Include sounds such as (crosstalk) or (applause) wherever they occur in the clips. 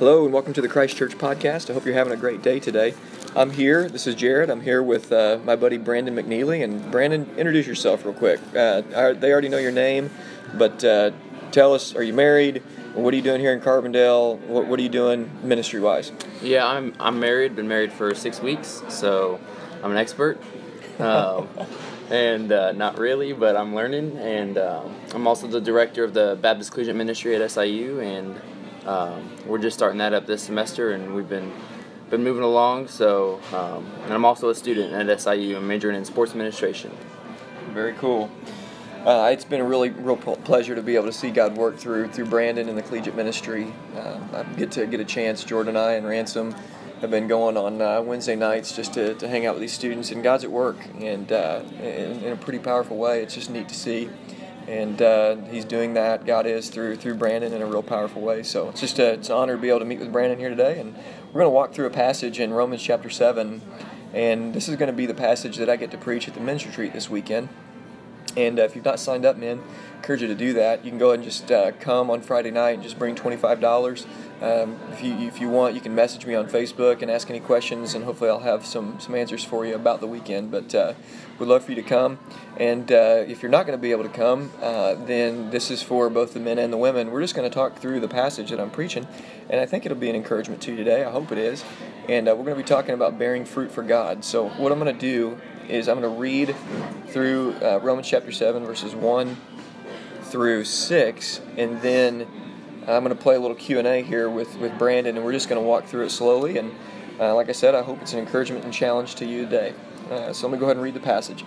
Hello and welcome to the Christ Church podcast. I hope you're having a great day today. I'm here. This is Jared. I'm here with uh, my buddy Brandon McNeely. And Brandon, introduce yourself real quick. Uh, they already know your name, but uh, tell us: Are you married? What are you doing here in Carbondale? What, what are you doing ministry wise? Yeah, I'm I'm married. Been married for six weeks, so I'm an expert. Um, (laughs) and uh, not really, but I'm learning. And um, I'm also the director of the Baptist Collegiate Ministry at SIU, and um, we're just starting that up this semester, and we've been been moving along. So, um, and I'm also a student at SIU. I'm majoring in sports administration. Very cool. Uh, it's been a really real pleasure to be able to see God work through through Brandon and the collegiate ministry. Uh, I get to get a chance. Jordan and I and Ransom have been going on uh, Wednesday nights just to, to hang out with these students, and God's at work and uh, in, in, a pretty powerful way. It's just neat to see and uh, he's doing that. God is through through Brandon in a real powerful way. So it's just a, it's an honor to be able to meet with Brandon here today, and we're going to walk through a passage in Romans chapter seven, and this is going to be the passage that I get to preach at the men's retreat this weekend. And uh, if you've not signed up, man, I encourage you to do that. You can go ahead and just uh, come on Friday night and just bring twenty five dollars. Um, if you if you want, you can message me on Facebook and ask any questions, and hopefully I'll have some some answers for you about the weekend. But uh, we'd love for you to come. And uh, if you're not going to be able to come, uh, then this is for both the men and the women. We're just going to talk through the passage that I'm preaching, and I think it'll be an encouragement to you today. I hope it is. And uh, we're going to be talking about bearing fruit for God. So what I'm going to do is I'm going to read through uh, Romans chapter seven, verses one through six, and then I'm going to play a little Q&A here with, with Brandon, and we're just going to walk through it slowly. And uh, like I said, I hope it's an encouragement and challenge to you today. Uh, so let me go ahead and read the passage.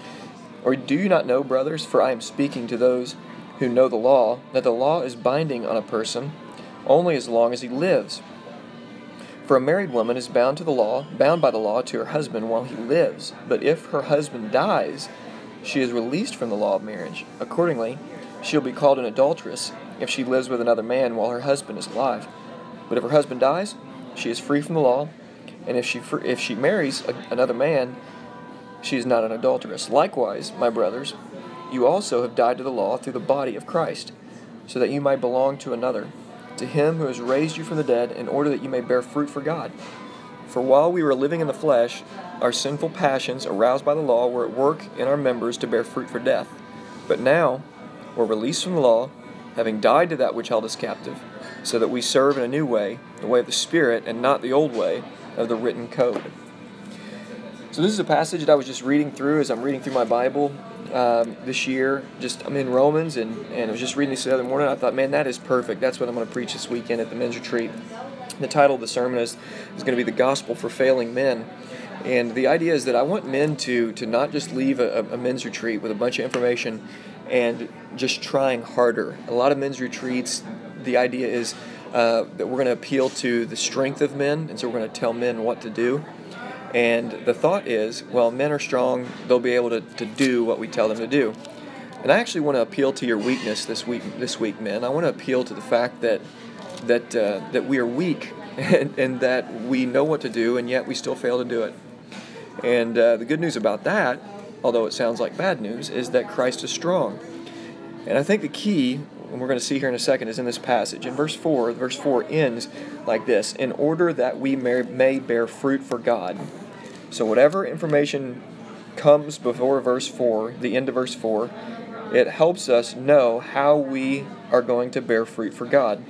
Or do you not know, brothers, for I am speaking to those who know the law, that the law is binding on a person only as long as he lives. For a married woman is bound to the law, bound by the law to her husband while he lives. But if her husband dies, she is released from the law of marriage. Accordingly, she'll be called an adulteress if she lives with another man while her husband is alive. But if her husband dies, she is free from the law, and if she if she marries a, another man, she is not an adulteress. Likewise, my brothers, you also have died to the law through the body of Christ, so that you might belong to another, to him who has raised you from the dead, in order that you may bear fruit for God. For while we were living in the flesh, our sinful passions, aroused by the law, were at work in our members to bear fruit for death. But now we're released from the law, having died to that which held us captive, so that we serve in a new way, the way of the Spirit, and not the old way of the written code. So this is a passage that I was just reading through as I'm reading through my Bible um, this year. Just I'm in Romans, and, and I was just reading this the other morning. I thought, man, that is perfect. That's what I'm going to preach this weekend at the men's retreat. The title of the sermon is, is going to be the gospel for failing men. And the idea is that I want men to to not just leave a, a men's retreat with a bunch of information and just trying harder. A lot of men's retreats, the idea is uh, that we're going to appeal to the strength of men, and so we're going to tell men what to do. And the thought is, well, men are strong, they'll be able to, to do what we tell them to do. And I actually want to appeal to your weakness this week, this week, men. I want to appeal to the fact that that uh, that we are weak (laughs) and, and, that we know what to do, and yet we still fail to do it. And uh, the good news about that, although it sounds like bad news, is that Christ is strong. And I think the key and we're going to see here in a second, is in this passage. In verse 4, verse 4 ends like this In order that we may, may bear fruit for God. So, whatever information comes before verse 4, the end of verse 4, it helps us know how we are going to bear fruit for God.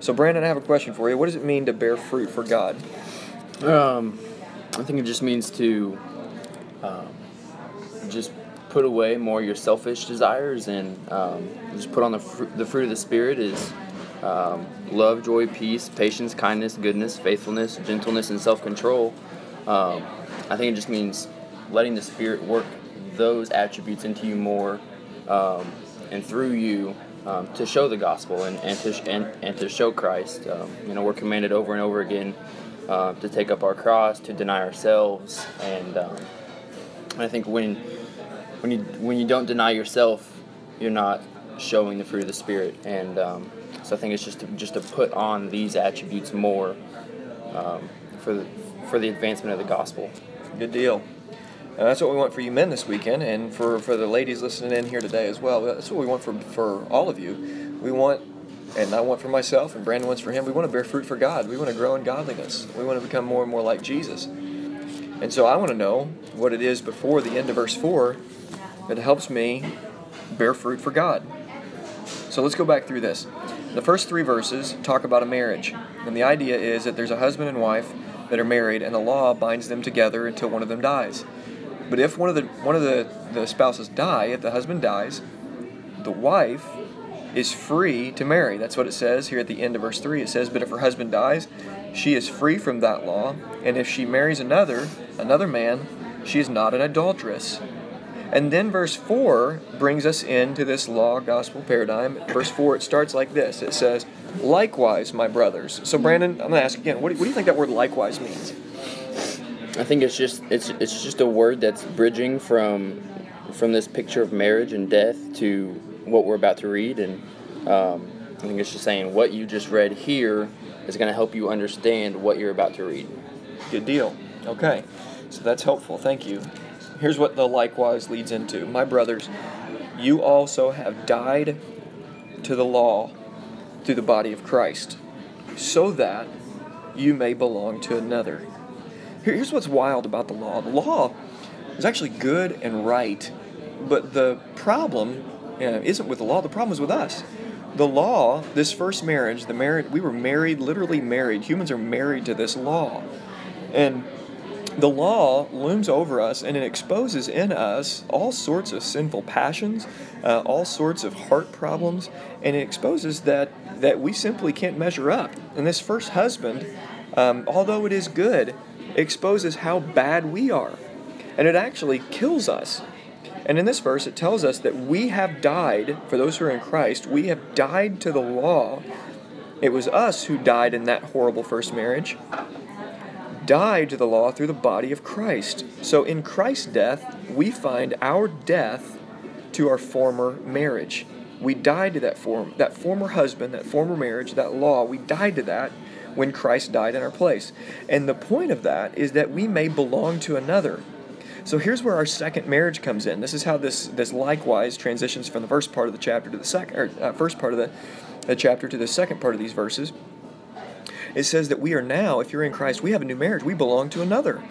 So, Brandon, I have a question for you. What does it mean to bear fruit for God? Um, I think it just means to um, just put away more your selfish desires and um, just put on the, fr- the fruit of the Spirit is um, love, joy, peace, patience, kindness, goodness, faithfulness, gentleness, and self control. Um, I think it just means letting the Spirit work those attributes into you more um, and through you um, to show the gospel and, and, to, and, and to show Christ. Um, you know, we're commanded over and over again uh, to take up our cross, to deny ourselves, and I think when when you when you don't deny yourself, you're not showing the fruit of the spirit. And um, so I think it's just to, just to put on these attributes more um, for the for the advancement of the gospel. Good deal. And that's what we want for you men this weekend, and for, for the ladies listening in here today as well. That's what we want for, for all of you. We want and I want for myself, and Brandon wants for him. We want to bear fruit for God. We want to grow in godliness. We want to become more and more like Jesus. And so I want to know what it is before the end of verse 4 that helps me bear fruit for God. So let's go back through this. The first three verses talk about a marriage. And the idea is that there's a husband and wife that are married, and the law binds them together until one of them dies. But if one of the one of the, the spouses die, if the husband dies, the wife is free to marry. That's what it says here at the end of verse 3. It says, But if her husband dies, she is free from that law, and if she marries another, another man, she is not an adulteress. And then verse 4 brings us into this law gospel paradigm. Verse 4, it starts like this it says, Likewise, my brothers. So, Brandon, I'm going to ask again, what do, what do you think that word likewise means? I think it's just it's it's just a word that's bridging from from this picture of marriage and death to what we're about to read, and um, I think it's just saying what you just read here is going to help you understand what you're about to read. Good deal. Okay, so that's helpful. Thank you. Here's what the likewise leads into. My brothers, you also have died to the law through the body of Christ, so that you may belong to another. Here's what's wild about the law the law is actually good and right, but the problem uh, isn't with the law, the problem is with us. The law, this first marriage, the marriage, we were married, literally married. Humans are married to this law. And the law looms over us and it exposes in us all sorts of sinful passions, uh, all sorts of heart problems, and it exposes that, that we simply can't measure up. And this first husband, um, although it is good, exposes how bad we are. And it actually kills us. And in this verse, it tells us that we have died, for those who are in Christ, we have died to the law. It was us who died in that horrible first marriage, died to the law through the body of Christ. So in Christ's death, we find our death to our former marriage. We died to that form, that former husband, that former marriage, that law. We died to that when Christ died in our place. And the point of that is that we may belong to another. So here's where our second marriage comes in. This is how this this likewise transitions from the first part of the chapter to the second, or uh, first part of the, the chapter to the second part of these verses. It says that we are now, if you're in Christ, we have a new marriage. We belong to another.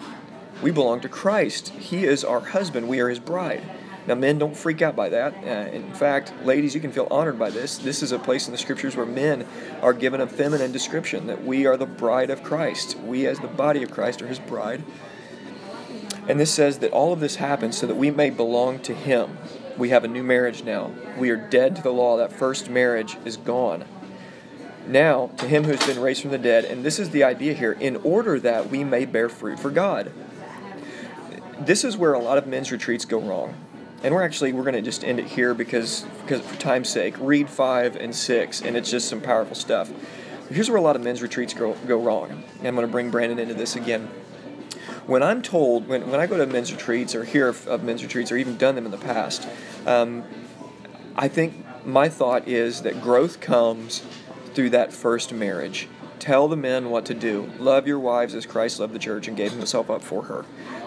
We belong to Christ. He is our husband. We are His bride. Now, men, don't freak out by that. Uh, in fact, ladies, you can feel honored by this. This is a place in the scriptures where men are given a feminine description that we are the bride of Christ. We, as the body of Christ, are his bride. And this says that all of this happens so that we may belong to him. We have a new marriage now. We are dead to the law. That first marriage is gone. Now, to him who's been raised from the dead, and this is the idea here, in order that we may bear fruit for God. This is where a lot of men's retreats go wrong and we're actually we're going to just end it here because because for time's sake read five and six and it's just some powerful stuff. Here's where a lot of men's retreats go, go wrong and i'm going to bring brandon into this again. When i'm told when, when i go to men's retreats or hear of, of men's retreats or even done them in the past um, i think my thought is that growth comes through that first marriage. Tell the men what to do. Love your wives as christ loved the church and gave himself up for her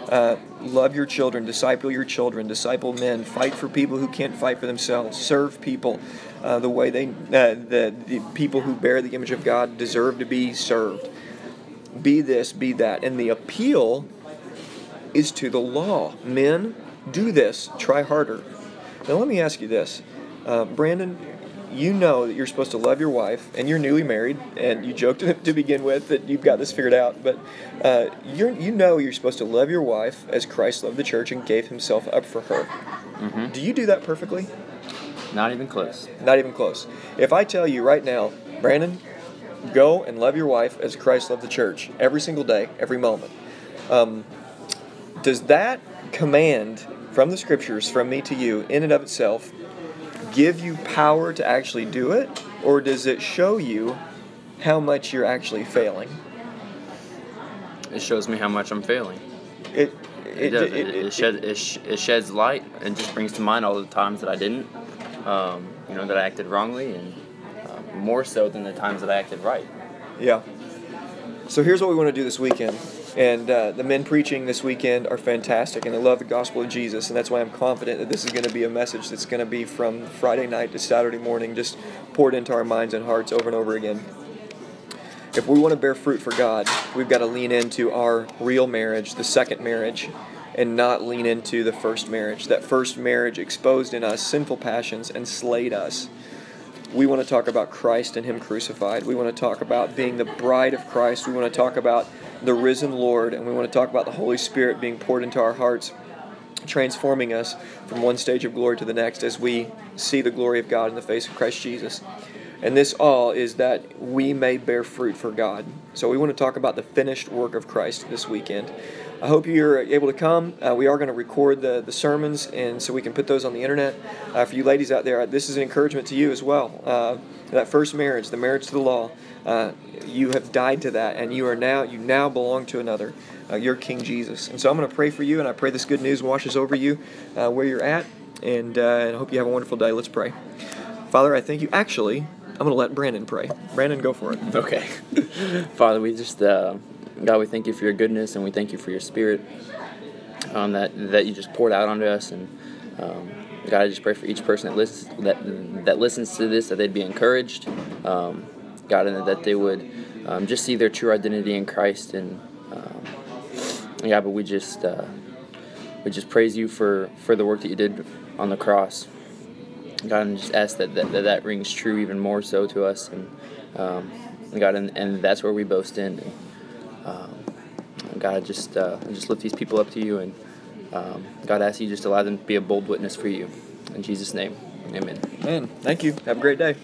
uh, love your children, disciple your children, disciple men, fight for people who can't fight for themselves, serve people uh, the way they, uh, the, the people who bear the image of God deserve to be served. Be this, be that. And the appeal is to the law. Men, do this, try harder. Now, let me ask you this. Uh, Brandon, you know that you're supposed to love your wife, and you're newly married, and you joked (laughs) to begin with that you've got this figured out, but uh, you you know you're supposed to love your wife as Christ loved the church and gave himself up for her. Mm-hmm. Do you do that perfectly? Not even close. Not even close. If I tell you right now, Brandon, go and love your wife as Christ loved the church every single day, every moment, um, does that command from the scriptures, from me to you, in and of itself, give you power to actually do it, or does it show you how much you're actually failing? It shows me how much I'm failing. It it, it does. It, it, it, shed, it, sh- it sheds light and just brings to mind all the times that I didn't, um, you know, that I acted wrongly, and uh, more so than the times that I acted right. Yeah. So here's what we want to do this weekend. And uh, the men preaching this weekend are fantastic, and they love the gospel of Jesus. And that's why I'm confident that this is going to be a message that's going to be from Friday night to Saturday morning, just poured into our minds and hearts over and over again. If we want to bear fruit for God, we've got to lean into our real marriage, the second marriage, and not lean into the first marriage. That first marriage exposed in us sinful passions and slayed us we want to talk about Christ and Him crucified. We want to talk about being the bride of Christ. We want to talk about the risen Lord, and we want to talk about the Holy Spirit being poured into our hearts, transforming us from one stage of glory to the next as we see the glory of God in the face of Christ Jesus. And this all is that we may bear fruit for God. So we want to talk about the finished work of Christ this weekend. I hope you're able to come. Uh, we are going to record the, the sermons, and so we can put those on the internet. Uh, for you ladies out there, this is an encouragement to you as well. Uh, that first marriage, the marriage to the law, uh, you have died to that, and you are now you now belong to another. Uh, you're King Jesus, and so I'm going to pray for you, and I pray this good news washes over you uh, where you're at, and, and I hope you have a wonderful day. Let's pray. Father, I thank you. Actually, I'm going to let Brandon pray. Brandon, go for it. Okay. (laughs) Father, we just God, we thank you for your goodness and we thank you for your spirit um, that that you just poured out onto us. And um, God, I just pray for each person that listens that that listens to this that they'd be encouraged. Um, God, and that they would um, just see their true identity in Christ. And um, yeah, but we just uh, we just praise you for for the work that you did on the cross. God, and just ask that that, that, that rings true even more so to us. And um, God, and, and that's where we boast in. And, um, God, just uh, just lift these people up to you, and um, God, I ask you just allow them to be a bold witness for you. In Jesus' name, Amen. Amen. Thank you. Have a great day.